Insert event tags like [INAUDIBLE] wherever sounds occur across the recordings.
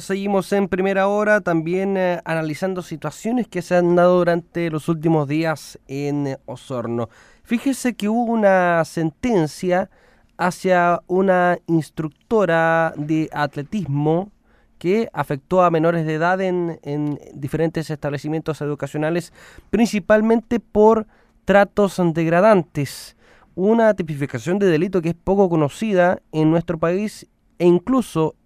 Seguimos en primera hora también eh, analizando situaciones que se han dado durante los últimos días en Osorno. Fíjese que hubo una sentencia hacia una instructora de atletismo que afectó a menores de edad en, en diferentes establecimientos educacionales, principalmente por tratos degradantes. Una tipificación de delito que es poco conocida en nuestro país e incluso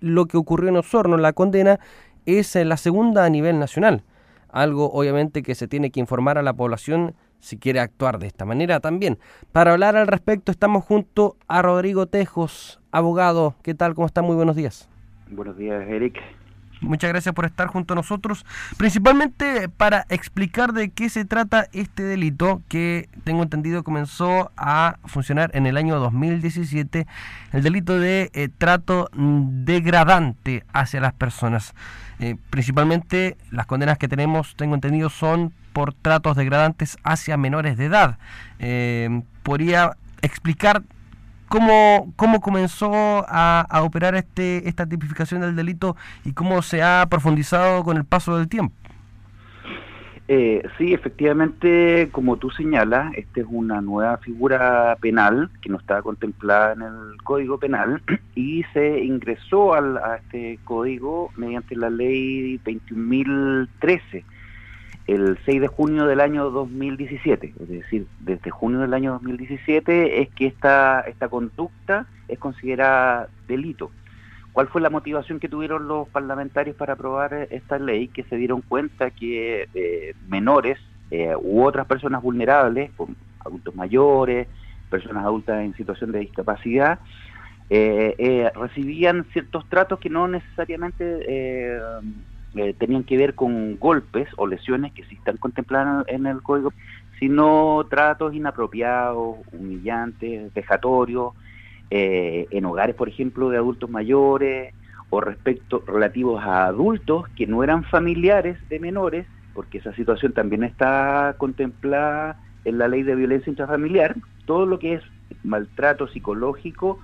lo que ocurrió en Osorno, la condena, es la segunda a nivel nacional. Algo obviamente que se tiene que informar a la población si quiere actuar de esta manera también. Para hablar al respecto estamos junto a Rodrigo Tejos, abogado. ¿Qué tal? ¿Cómo está? Muy buenos días. Buenos días, Eric. Muchas gracias por estar junto a nosotros, principalmente para explicar de qué se trata este delito que tengo entendido comenzó a funcionar en el año 2017, el delito de eh, trato degradante hacia las personas. Eh, principalmente las condenas que tenemos, tengo entendido, son por tratos degradantes hacia menores de edad. Eh, ¿Podría explicar cómo, cómo comenzó a, operar este, esta tipificación del delito y cómo se ha profundizado con el paso del tiempo. Eh, sí, efectivamente, como tú señalas, esta es una nueva figura penal que no estaba contemplada en el Código Penal [CLEARS THROAT] y se ingresó al, a este código mediante la ley 21.013 el 6 de junio del año 2017, es decir, desde junio del año 2017 es que esta, esta conducta es considerada delito. ¿Cuál fue la motivación que tuvieron los parlamentarios para aprobar esta ley? Que se dieron cuenta que eh, menores eh, u otras personas vulnerables, adultos mayores, personas adultas en situación de discapacidad, eh, recibían ciertos tratos que no necesariamente eh, tenían que ver con golpes o lesiones que sí están contempladas en el código, sino tratos inapropiados, humillantes, vejatorios, eh, en hogares, por ejemplo, de adultos mayores o respecto relativos a adultos que no eran familiares de menores, porque esa situación también está contemplada en la ley de violencia intrafamiliar, todo lo que es maltrato psicológico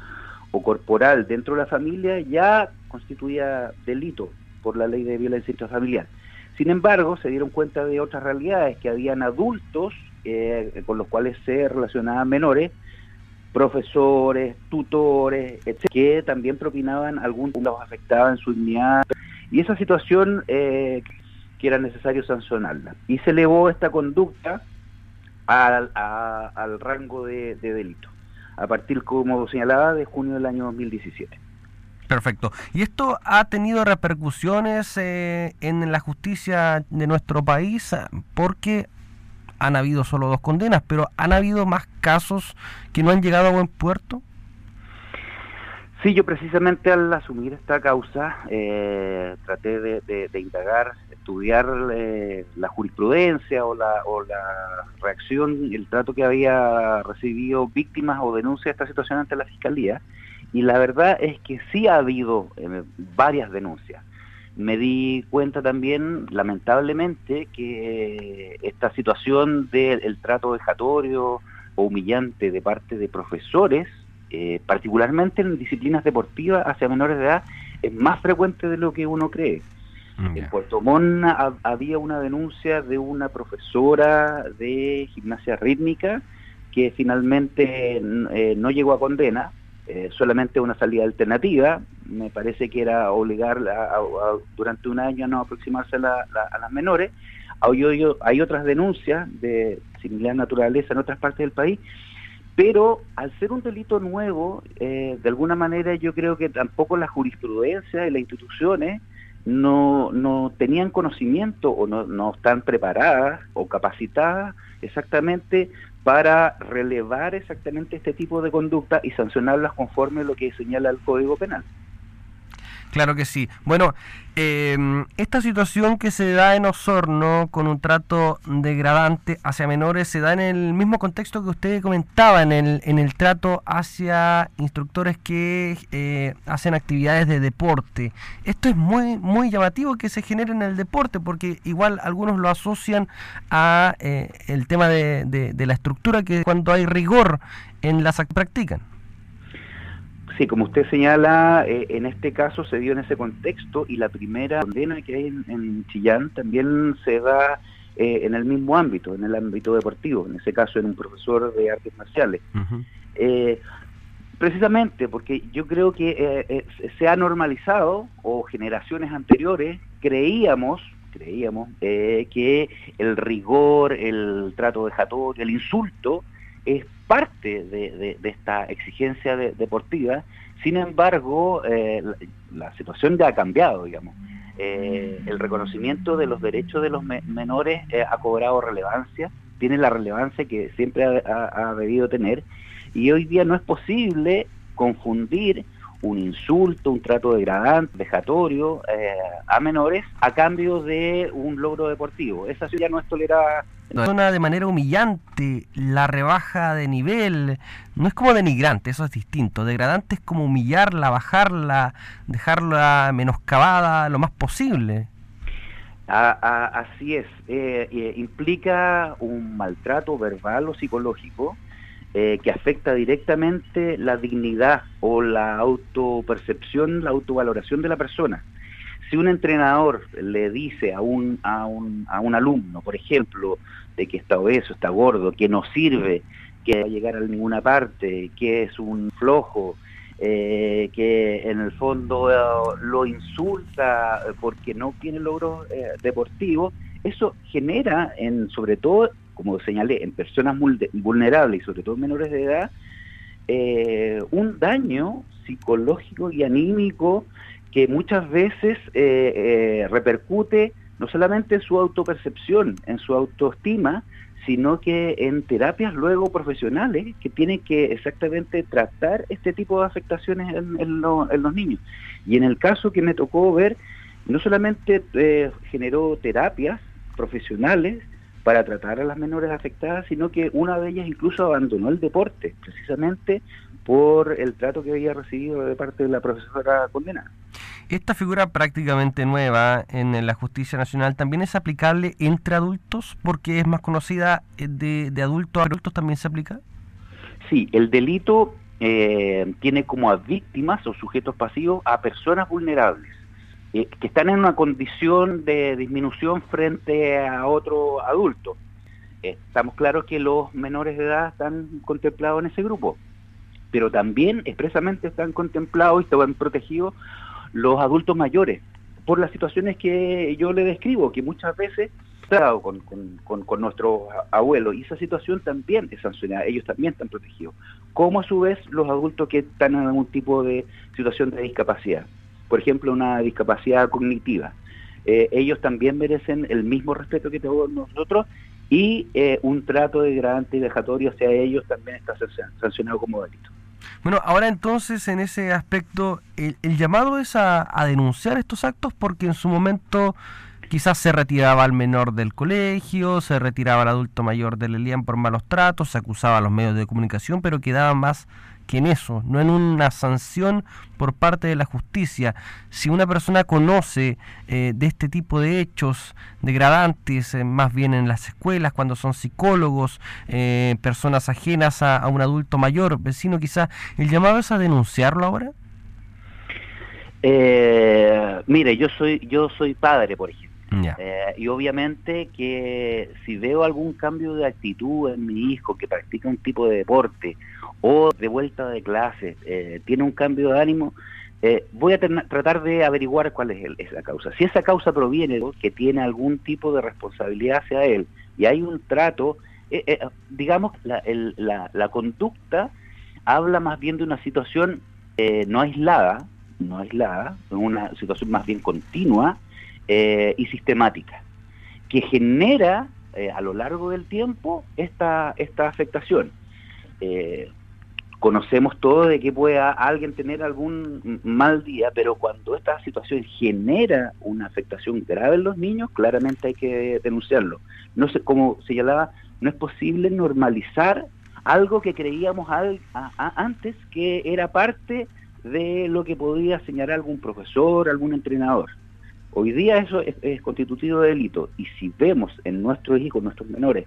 o corporal dentro de la familia ya constituía delito por la ley de violencia intrafamiliar. Sin embargo, se dieron cuenta de otras realidades, que habían adultos eh, con los cuales se relacionaban menores, profesores, tutores, etc., que también propinaban algunos los afectaban en su dignidad. Y esa situación eh, que era necesario sancionarla. Y se elevó esta conducta al, al rango de, de delito, a partir, como señalaba, de junio del año 2017. Perfecto. ¿Y esto ha tenido repercusiones eh, en la justicia de nuestro país? Porque han habido solo dos condenas, pero ¿han habido más casos que no han llegado a buen puerto? Sí, yo precisamente al asumir esta causa eh, traté de, indagar, estudiar eh, la jurisprudencia o la, o la reacción, el trato que había recibido víctimas o denuncias de esta situación ante la Fiscalía y la verdad es que sí ha habido eh, varias denuncias. Me di cuenta también, lamentablemente, que esta situación del trato vejatorio o humillante de parte de profesores, eh, particularmente en disciplinas deportivas hacia menores de edad, es más frecuente de lo que uno cree. Mm, en Puerto Montt había una denuncia de una profesora de gimnasia rítmica que finalmente eh, no llegó a condena, eh, solamente una salida alternativa. Me parece que era obligar durante un año a no aproximarse a, las menores. Hay, otras denuncias de similar naturaleza en otras partes del país, pero al ser un delito nuevo, eh, de alguna manera yo creo que tampoco la jurisprudencia y las instituciones no, no tenían conocimiento o no, no están preparadas o capacitadas exactamente para relevar exactamente este tipo de conducta y sancionarlas conforme a lo que señala el Código Penal. Claro que sí. Bueno, em, esta situación que se da en Osorno con un trato degradante hacia menores se da en el mismo contexto que usted comentaba, en el, en el trato hacia instructores que eh, hacen actividades de deporte. Esto es muy, muy llamativo que se genere en el deporte porque igual algunos lo asocian a eh, el tema de, de, de la estructura que cuando hay rigor en las que practican. Sí, como usted señala, eh, en este caso se dio en ese contexto y la primera condena que hay en, Chillán también se da eh, en el mismo ámbito, en el ámbito deportivo, en ese caso en un profesor de artes marciales. Eh, precisamente porque yo creo que se ha normalizado o generaciones anteriores creíamos creíamos que el rigor, el trato vejatorio, el insulto es parte de, esta exigencia deportiva. Sin embargo, eh, la, situación ya ha cambiado, digamos. Eh, el reconocimiento de los derechos de los menores eh, ha cobrado relevancia, tiene la relevancia que siempre ha, debido tener, y hoy día no es posible confundir un insulto, un trato degradante, vejatorio a menores a cambio de un logro deportivo. Esa ya no es tolerada de manera humillante, la rebaja de nivel, no es como denigrante, eso es distinto. Degradante es como humillarla, bajarla, dejarla menoscabada lo más posible. así es, eh, eh, implica un maltrato verbal o psicológico eh, que afecta directamente la dignidad o la autopercepción, la autovaloración de la persona. Si un entrenador le dice a un, a un, a un alumno, por ejemplo, de que está obeso, está gordo, que no sirve, que va a llegar a ninguna parte, que es un flojo, eh, que en el fondo eh, lo insulta porque no tiene logros eh, deportivos, eso genera, en, sobre todo, como señalé, en personas vulnerables y sobre todo menores de edad, un daño psicológico y anímico que muchas veces eh, eh, repercute no solamente en su autopercepción, en su autoestima, sino que en terapias luego profesionales que tienen que exactamente tratar este tipo de afectaciones en, los niños. Y en el caso que me tocó ver, no solamente eh, generó terapias profesionales para tratar a las menores afectadas, sino que una de ellas incluso abandonó el deporte, precisamente por el trato que había recibido de parte de la profesora condenada. Esta figura prácticamente nueva en la justicia nacional también es aplicable entre adultos porque es más conocida eh, de, de adultos a adultos también se aplica. Sí, el delito eh, tiene como a víctimas o sujetos pasivos a personas vulnerables eh, que están en una condición de disminución frente a otro adulto. estamos claros que los menores de edad están contemplados en ese grupo pero también expresamente están contemplados y están protegidos los adultos mayores por las situaciones que yo le describo, que muchas veces con, con, con, nuestros abuelos y esa situación también es sancionada, ellos también están protegidos, como a su vez los adultos que están en algún tipo de situación de discapacidad, por ejemplo una discapacidad cognitiva, eh, ellos también merecen el mismo respeto que todos nosotros y eh, un trato degradante y dejatorio hacia ellos también está sancionado como delito. Bueno, ahora entonces en ese aspecto, el, llamado es a, denunciar estos actos porque en su momento quizás se retiraba al menor del colegio, se retiraba al adulto mayor del ELIAN por malos tratos, se acusaba a los medios de comunicación, pero quedaba más que en eso, no en una sanción por parte de la justicia. Si una persona conoce eh, de este tipo de hechos degradantes, eh, más bien en las escuelas, cuando son psicólogos, eh, personas ajenas a, un adulto mayor, vecino quizá, ¿el llamado es a denunciarlo ahora? mire, yo soy, yo soy padre, por ejemplo. y obviamente que si veo algún cambio de actitud en mi hijo que practica un tipo de deporte o de vuelta de clase, eh, tiene un cambio de ánimo, eh, voy a tratar de averiguar cuál es esa causa. Si esa causa proviene de que tiene algún tipo de responsabilidad hacia él y hay un trato, eh, digamos, la, la, conducta habla más bien de una situación no aislada, no aislada, una situación más bien continua y sistemática, que genera a lo largo del tiempo esta, esta afectación. Conocemos todo de que pueda alguien tener algún mal día, pero cuando esta situación genera una afectación grave en los niños, claramente hay que denunciarlo. No sé, como señalaba, no es posible normalizar algo que creíamos antes que era parte de lo que podía señalar algún profesor, algún entrenador. Hoy día eso es, es constitutivo de delito y si vemos en nuestros hijos, nuestros menores,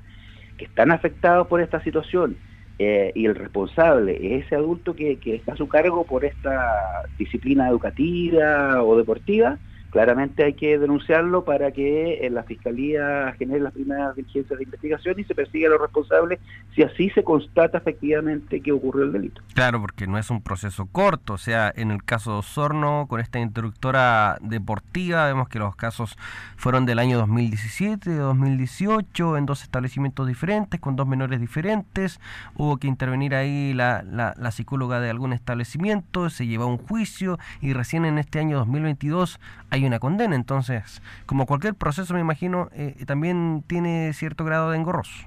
que están afectados por esta situación eh, y el responsable es ese adulto que, que está a su cargo por esta disciplina educativa o deportiva, claramente hay que denunciarlo para que en la Fiscalía genere las primeras diligencias de investigación y se persiga a los responsables si así se constata efectivamente que ocurrió el delito. Claro, porque no es un proceso corto, o sea, en el caso de Osorno, con esta introductora deportiva, vemos que los casos fueron del año 2017, 2018, en dos establecimientos diferentes, con dos menores diferentes, hubo que intervenir ahí la, la, la psicóloga de algún establecimiento, se llevó a un juicio y recién en este año 2022 hay hay una condena. Entonces, como cualquier proceso, me imagino, eh, también tiene cierto grado de engorroso.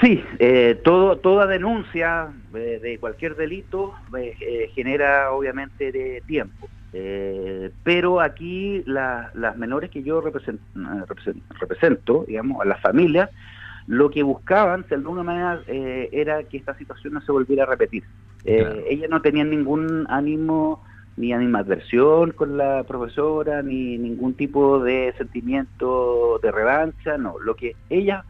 Sí, eh, todo, toda denuncia eh, de cualquier delito genera obviamente de tiempo. pero aquí las menores que yo represento, represento, digamos, a las familias, lo que buscaban, de alguna manera, era que esta situación no se volviera a repetir. Ellas no tenían ningún ánimo ni animadversión con la profesora, ni ningún tipo de sentimiento de revancha, no. Lo que ellas,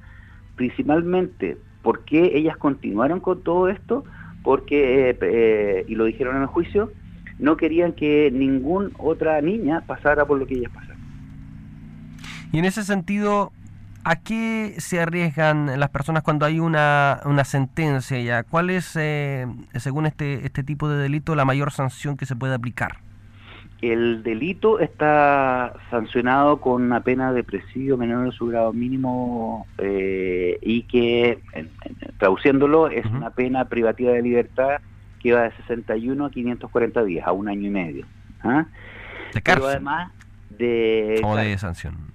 principalmente, ¿por qué ellas continuaron con todo esto? Porque, eh, eh, y lo dijeron en el juicio, no querían que ninguna otra niña pasara por lo que ellas pasaron. Y en ese sentido, ¿A qué se arriesgan las personas cuando hay una, una sentencia ya? ¿Cuál es, eh, según este, este tipo de delito, la mayor sanción que se puede aplicar? El delito está sancionado con una pena de presidio menor de su grado mínimo eh, y que, traduciéndolo, es una pena privativa de libertad que va de 61 a 540 días, a un año y medio. ¿ah? ¿De cárcel? además de... ¿O de sanción?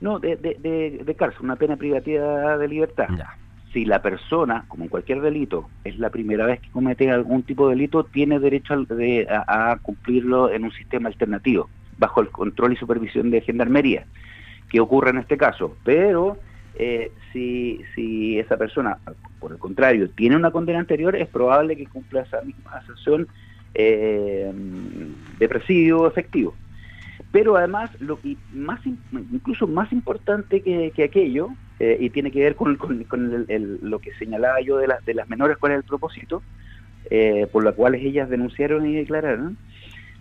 No, de, de, de, cárcel, una pena privativa de libertad. Si la persona, como en cualquier delito, es la primera vez que comete algún tipo de delito, tiene derecho a, cumplirlo en un sistema alternativo, bajo el control y supervisión de gendarmería, que ocurre en este caso. Pero eh, si, si esa persona, por el contrario, tiene una condena anterior, es probable que cumpla esa misma sanción eh, de presidio efectivo. Pero además, lo más incluso más importante que, aquello, eh, y tiene que ver con, lo que señalaba yo de, de las menores, cuál es el propósito, eh, por lo cual ellas denunciaron y declararon,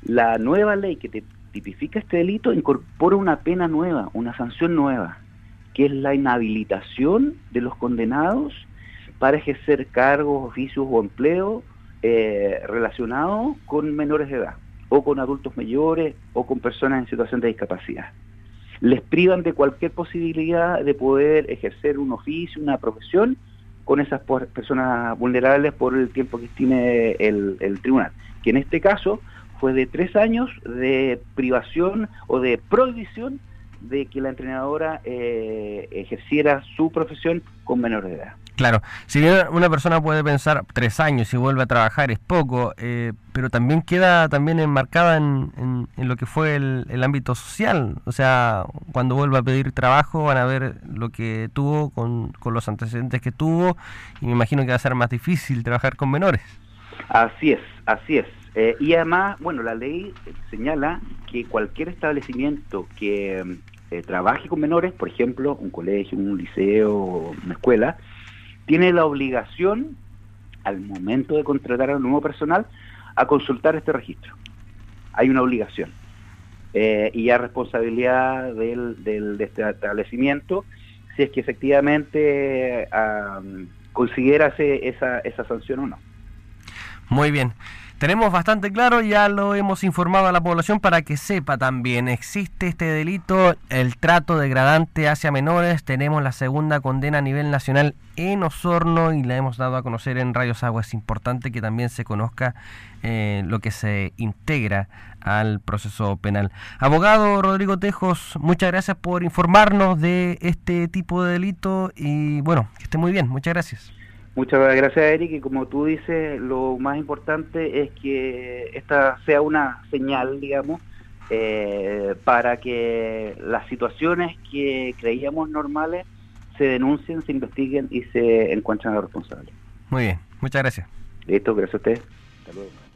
la nueva ley que tipifica este delito incorpora una pena nueva, una sanción nueva, que es la inhabilitación de los condenados para ejercer cargos, oficios o empleo eh, relacionados con menores de edad o con adultos mayores o con personas en situación de discapacidad. Les privan de cualquier posibilidad de poder ejercer un oficio, una profesión con esas personas vulnerables por el tiempo que estime el, tribunal, que en este caso fue de tres años de privación o de prohibición de que la entrenadora eh, ejerciera su profesión con menor de edad. Claro, si bien una persona puede pensar tres años y vuelve a trabajar es poco, eh, pero también queda también enmarcada en, en, lo que fue el, ámbito social. O sea, cuando vuelva a pedir trabajo van a ver lo que tuvo con, con los antecedentes que tuvo y me imagino que va a ser más difícil trabajar con menores. Así es, así es. Eh, y además, bueno, la ley señala que cualquier establecimiento que eh, trabaje con menores, por ejemplo, un colegio, un liceo, una escuela, tiene la obligación, al momento de contratar a un nuevo personal, a consultar este registro. Hay una obligación. Eh, y ya responsabilidad del, del, de este establecimiento si es que efectivamente uh, considera esa, esa sanción o no. Muy bien. Tenemos bastante claro, ya lo hemos informado a la población para que sepa también, existe este delito, el trato degradante hacia menores, tenemos la segunda condena a nivel nacional en Osorno y la hemos dado a conocer en Rayos Agua. Es importante que también se conozca eh, lo que se integra al proceso penal. Abogado Rodrigo Tejos, muchas gracias por informarnos de este tipo de delito y bueno, que esté muy bien, muchas gracias. Muchas gracias, Eric. Y como tú dices, lo más importante es que esta sea una señal, digamos, eh, para que las situaciones que creíamos normales se denuncien, se investiguen y se encuentren a los responsables. Muy bien, muchas gracias. Listo, gracias a usted. Hasta luego.